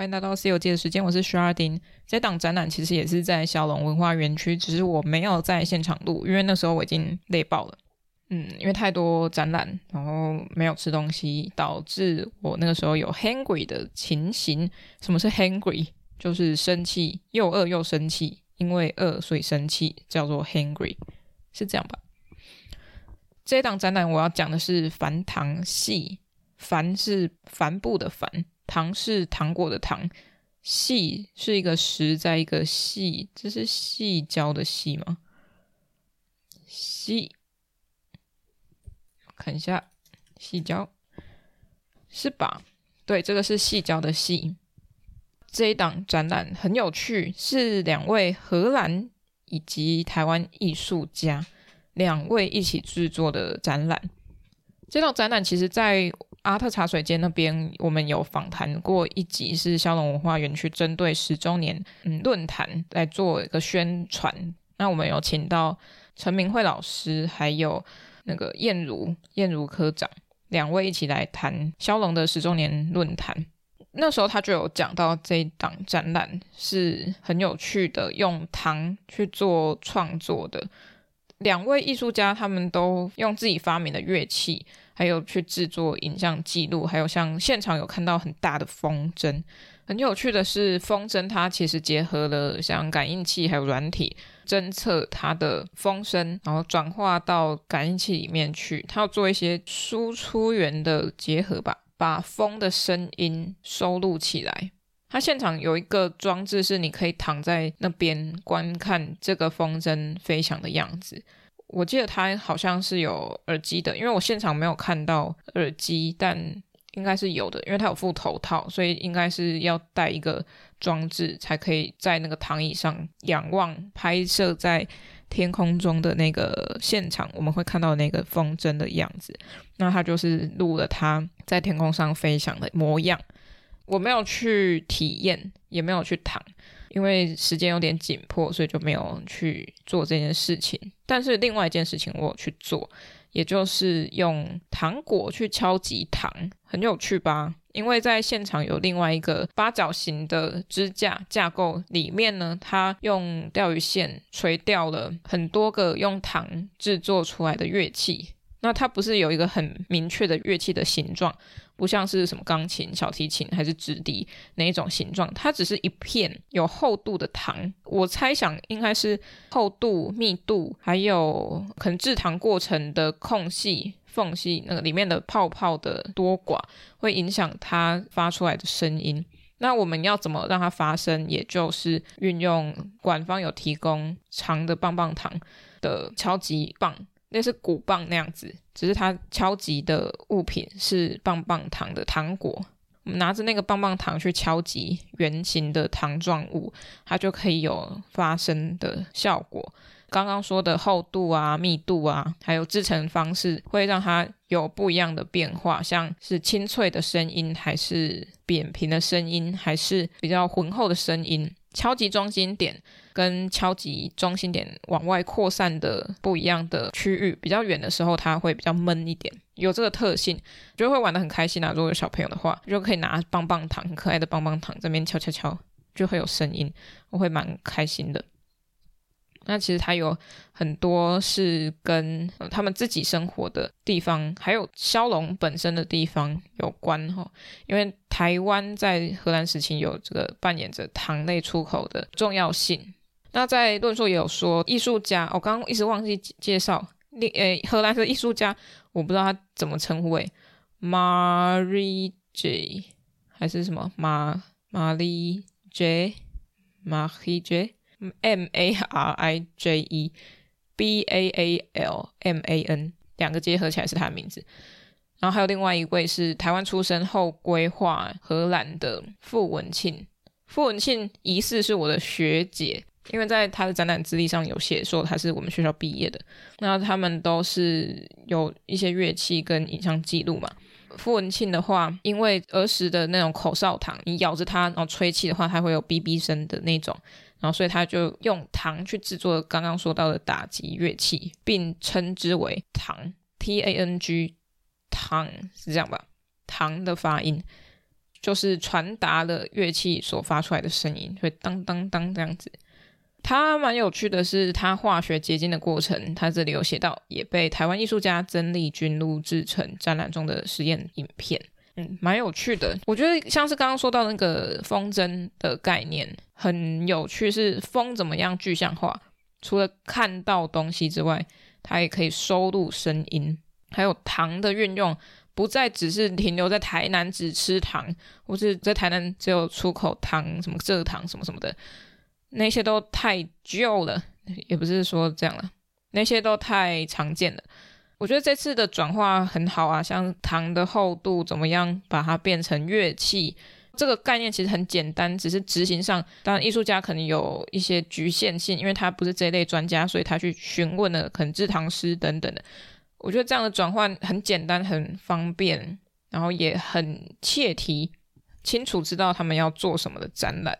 欢迎来到西游记的时间，我是徐二丁。这档展览其实也是在小龙文化园区，只是我没有在现场录，因为那时候我已经累爆了。嗯，因为太多展览，然后没有吃东西，导致我那个时候有 hangry 的情形。什么是 hangry？就是生气，又饿又生气，因为饿所以生气，叫做 hangry，是这样吧？这档展览我要讲的是繁糖系，繁是帆布的帆。糖是糖果的糖，细是一个石，在一个细，这是细胶的细吗？细，看一下，细胶是吧？对，这个是细胶的细。这一档展览很有趣，是两位荷兰以及台湾艺术家两位一起制作的展览。这档展览其实，在阿特茶水间那边，我们有访谈过一集，是骁龙文化园区针对十周年嗯论坛来做一个宣传。那我们有请到陈明慧老师，还有那个燕如燕如科长两位一起来谈骁龙的十周年论坛。那时候他就有讲到这一档展览是很有趣的，用糖去做创作的。两位艺术家他们都用自己发明的乐器。还有去制作影像记录，还有像现场有看到很大的风筝。很有趣的是，风筝它其实结合了像感应器还有软体，侦测它的风声，然后转化到感应器里面去。它要做一些输出源的结合吧，把风的声音收录起来。它现场有一个装置，是你可以躺在那边观看这个风筝飞翔的样子。我记得它好像是有耳机的，因为我现场没有看到耳机，但应该是有的，因为它有附头套，所以应该是要带一个装置才可以在那个躺椅上仰望拍摄在天空中的那个现场，我们会看到那个风筝的样子。那它就是录了它在天空上飞翔的模样。我没有去体验，也没有去躺。因为时间有点紧迫，所以就没有去做这件事情。但是另外一件事情我有去做，也就是用糖果去敲击糖，很有趣吧？因为在现场有另外一个八角形的支架架构里面呢，它用钓鱼线垂钓了很多个用糖制作出来的乐器。那它不是有一个很明确的乐器的形状，不像是什么钢琴、小提琴还是直笛哪一种形状，它只是一片有厚度的糖。我猜想应该是厚度、密度，还有可能制糖过程的空隙、缝隙，那个里面的泡泡的多寡，会影响它发出来的声音。那我们要怎么让它发声？也就是运用馆方有提供长的棒棒糖的敲击棒。那是鼓棒那样子，只是它敲击的物品是棒棒糖的糖果。我们拿着那个棒棒糖去敲击圆形的糖状物，它就可以有发声的效果。刚刚说的厚度啊、密度啊，还有制成方式，会让它有不一样的变化，像是清脆的声音，还是扁平的声音，还是比较浑厚的声音。敲击中心点跟敲击中心点往外扩散的不一样的区域，比较远的时候，它会比较闷一点，有这个特性，就会玩的很开心啊。如果有小朋友的话，就可以拿棒棒糖，很可爱的棒棒糖，这边敲敲敲，就会有声音，我会蛮开心的。那其实它有很多是跟他们自己生活的地方，还有萧壠本身的地方有关哈。因为台湾在荷兰时期有这个扮演着糖类出口的重要性。那在论述也有说，艺术家，我刚刚一直忘记介绍，那诶荷兰的艺术家，我不知道他怎么称呼诶，Marie J 还是什么马玛丽 J，Marie J。M A R I J E B A A L M A N 两个结合起来是他的名字，然后还有另外一位是台湾出生后规划荷兰的傅文庆。傅文庆疑似是我的学姐，因为在他的展览资历上有写说他是我们学校毕业的。那他们都是有一些乐器跟影像记录嘛。傅文庆的话，因为儿时的那种口哨糖，你咬着它然后吹气的话，它会有哔哔声的那种。然后，所以他就用糖去制作刚刚说到的打击乐器，并称之为糖 （T A N G）。糖是这样吧？糖的发音就是传达了乐器所发出来的声音，会当当当这样子。它蛮有趣的是，它化学结晶的过程，它这里有写到，也被台湾艺术家曾丽君录制成展览中的实验影片。嗯，蛮有趣的。我觉得像是刚刚说到那个风筝的概念，很有趣，是风怎么样具象化？除了看到东西之外，它也可以收录声音，还有糖的运用，不再只是停留在台南只吃糖，或是在台南只有出口糖，什么蔗糖什么什么的。那些都太旧了，也不是说这样了，那些都太常见了。我觉得这次的转化很好啊，像糖的厚度怎么样把它变成乐器，这个概念其实很简单，只是执行上，当然艺术家可能有一些局限性，因为他不是这一类专家，所以他去询问了可能制糖师等等的。我觉得这样的转换很简单，很方便，然后也很切题，清楚知道他们要做什么的展览。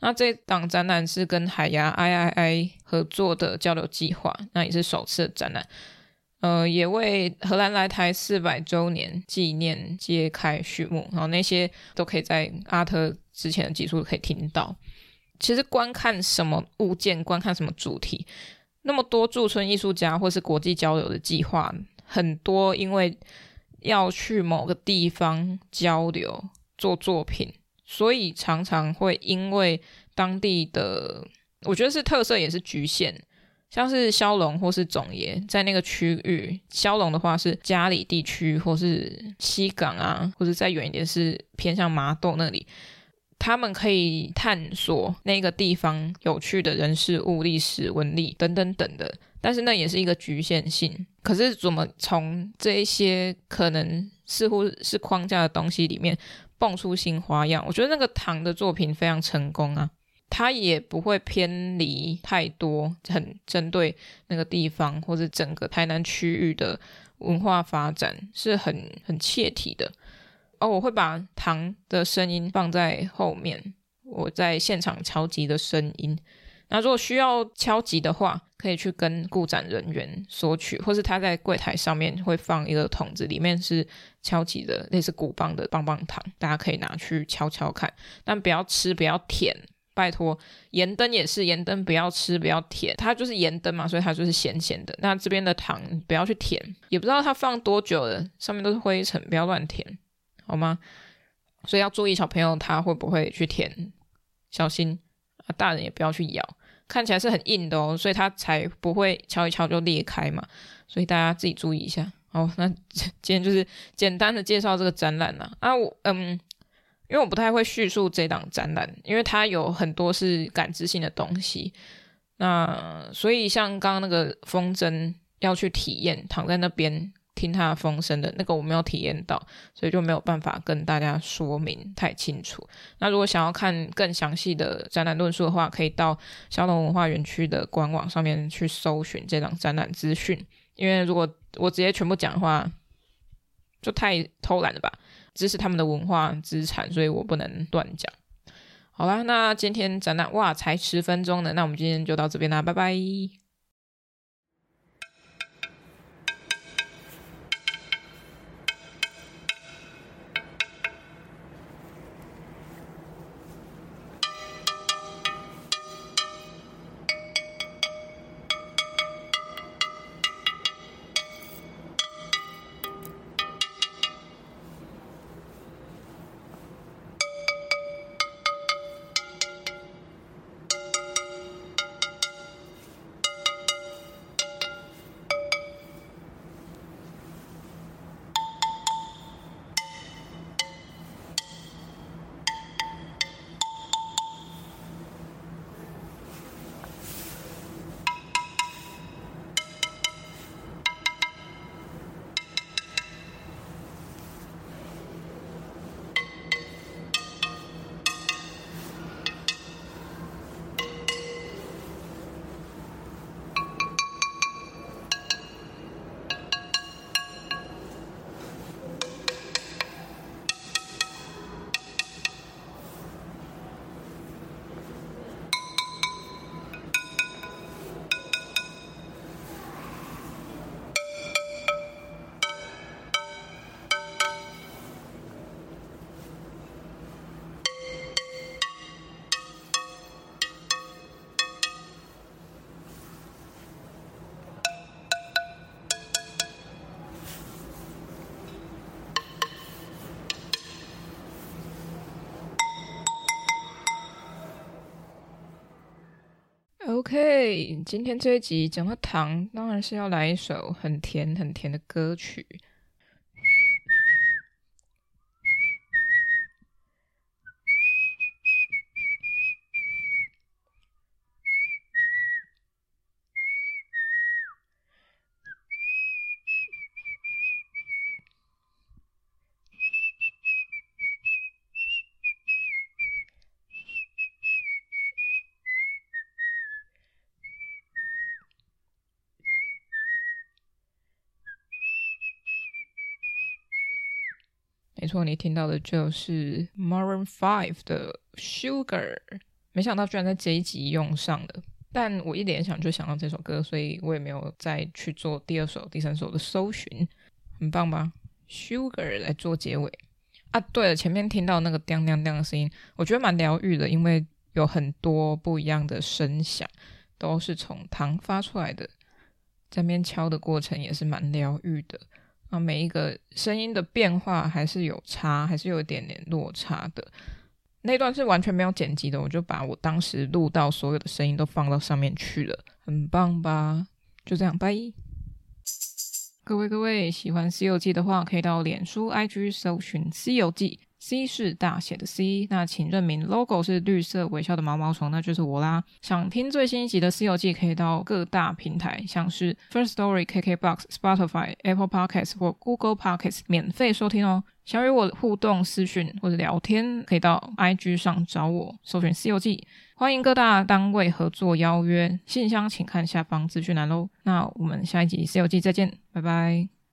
那这档展览是跟海牙 III 合作的交流计划，那也是首次展览，呃，也为荷兰来台四百周年纪念揭开序幕。然后那些都可以在阿特之前的集数可以听到。其实观看什么物件，观看什么主题，那么多驻村艺术家或是国际交流的计划，很多因为要去某个地方交流做作品。所以常常会因为当地的，我觉得是特色也是局限，像是萧龙或是总爷在那个区域，萧龙的话是嘉里地区或是西港啊，或者再远一点是偏向麻豆那里，他们可以探索那个地方有趣的人事物、历史文理等等等的，但是那也是一个局限性。可是怎么从这一些可能似乎是框架的东西里面，蹦出新花样，我觉得那个唐的作品非常成功啊，它也不会偏离太多，很针对那个地方或者整个台南区域的文化发展，是很很切题的。哦，我会把唐的声音放在后面，我在现场超级的声音。那如果需要敲击的话，可以去跟顾展人员索取，或是他在柜台上面会放一个桶子，里面是敲击的类似鼓棒的棒棒糖，大家可以拿去敲敲看，但不要吃，不要舔，拜托。盐灯也是盐灯，不要吃，不要舔，它就是盐灯嘛，所以它就是咸咸的。那这边的糖不要去舔，也不知道它放多久了，上面都是灰尘，不要乱舔，好吗？所以要注意小朋友他会不会去舔，小心啊，大人也不要去咬。看起来是很硬的哦，所以它才不会敲一敲就裂开嘛。所以大家自己注意一下。好，那 今天就是简单的介绍这个展览啦。啊，我嗯，因为我不太会叙述这档展览，因为它有很多是感知性的东西。那所以像刚刚那个风筝要去体验，躺在那边。听他的风声的那个我没有体验到，所以就没有办法跟大家说明太清楚。那如果想要看更详细的展览论述的话，可以到萧龙文化园区的官网上面去搜寻这张展览资讯。因为如果我直接全部讲的话，就太偷懒了吧？这是他们的文化资产，所以我不能乱讲。好啦，那今天展览哇才十分钟呢，那我们今天就到这边啦，拜拜。OK，今天这一集讲到糖，当然是要来一首很甜很甜的歌曲。错，你听到的就是 Maroon Five 的 Sugar。没想到居然在这一集用上了，但我一联想就想到这首歌，所以我也没有再去做第二首、第三首的搜寻。很棒吧？Sugar 来做结尾啊！对了，前面听到那个叮叮叮的声音，我觉得蛮疗愈的，因为有很多不一样的声响，都是从糖发出来的，在那边敲的过程也是蛮疗愈的。啊，每一个声音的变化还是有差，还是有一点点落差的。那段是完全没有剪辑的，我就把我当时录到所有的声音都放到上面去了，很棒吧？就这样，拜。各位各位，喜欢《西游记》的话，可以到脸书、IG 搜寻《西游记》。C 是大写的 C，那请认明 logo 是绿色微笑的毛毛虫，那就是我啦。想听最新一集的《西游记》，可以到各大平台，像是 First Story、KKBox、Spotify、Apple Podcasts 或 Google Podcasts 免费收听哦。想与我互动、私讯或者聊天，可以到 IG 上找我，搜寻《西游记》。欢迎各大单位合作邀约，信箱请看下方资讯栏喽。那我们下一集《西游记》再见，拜拜。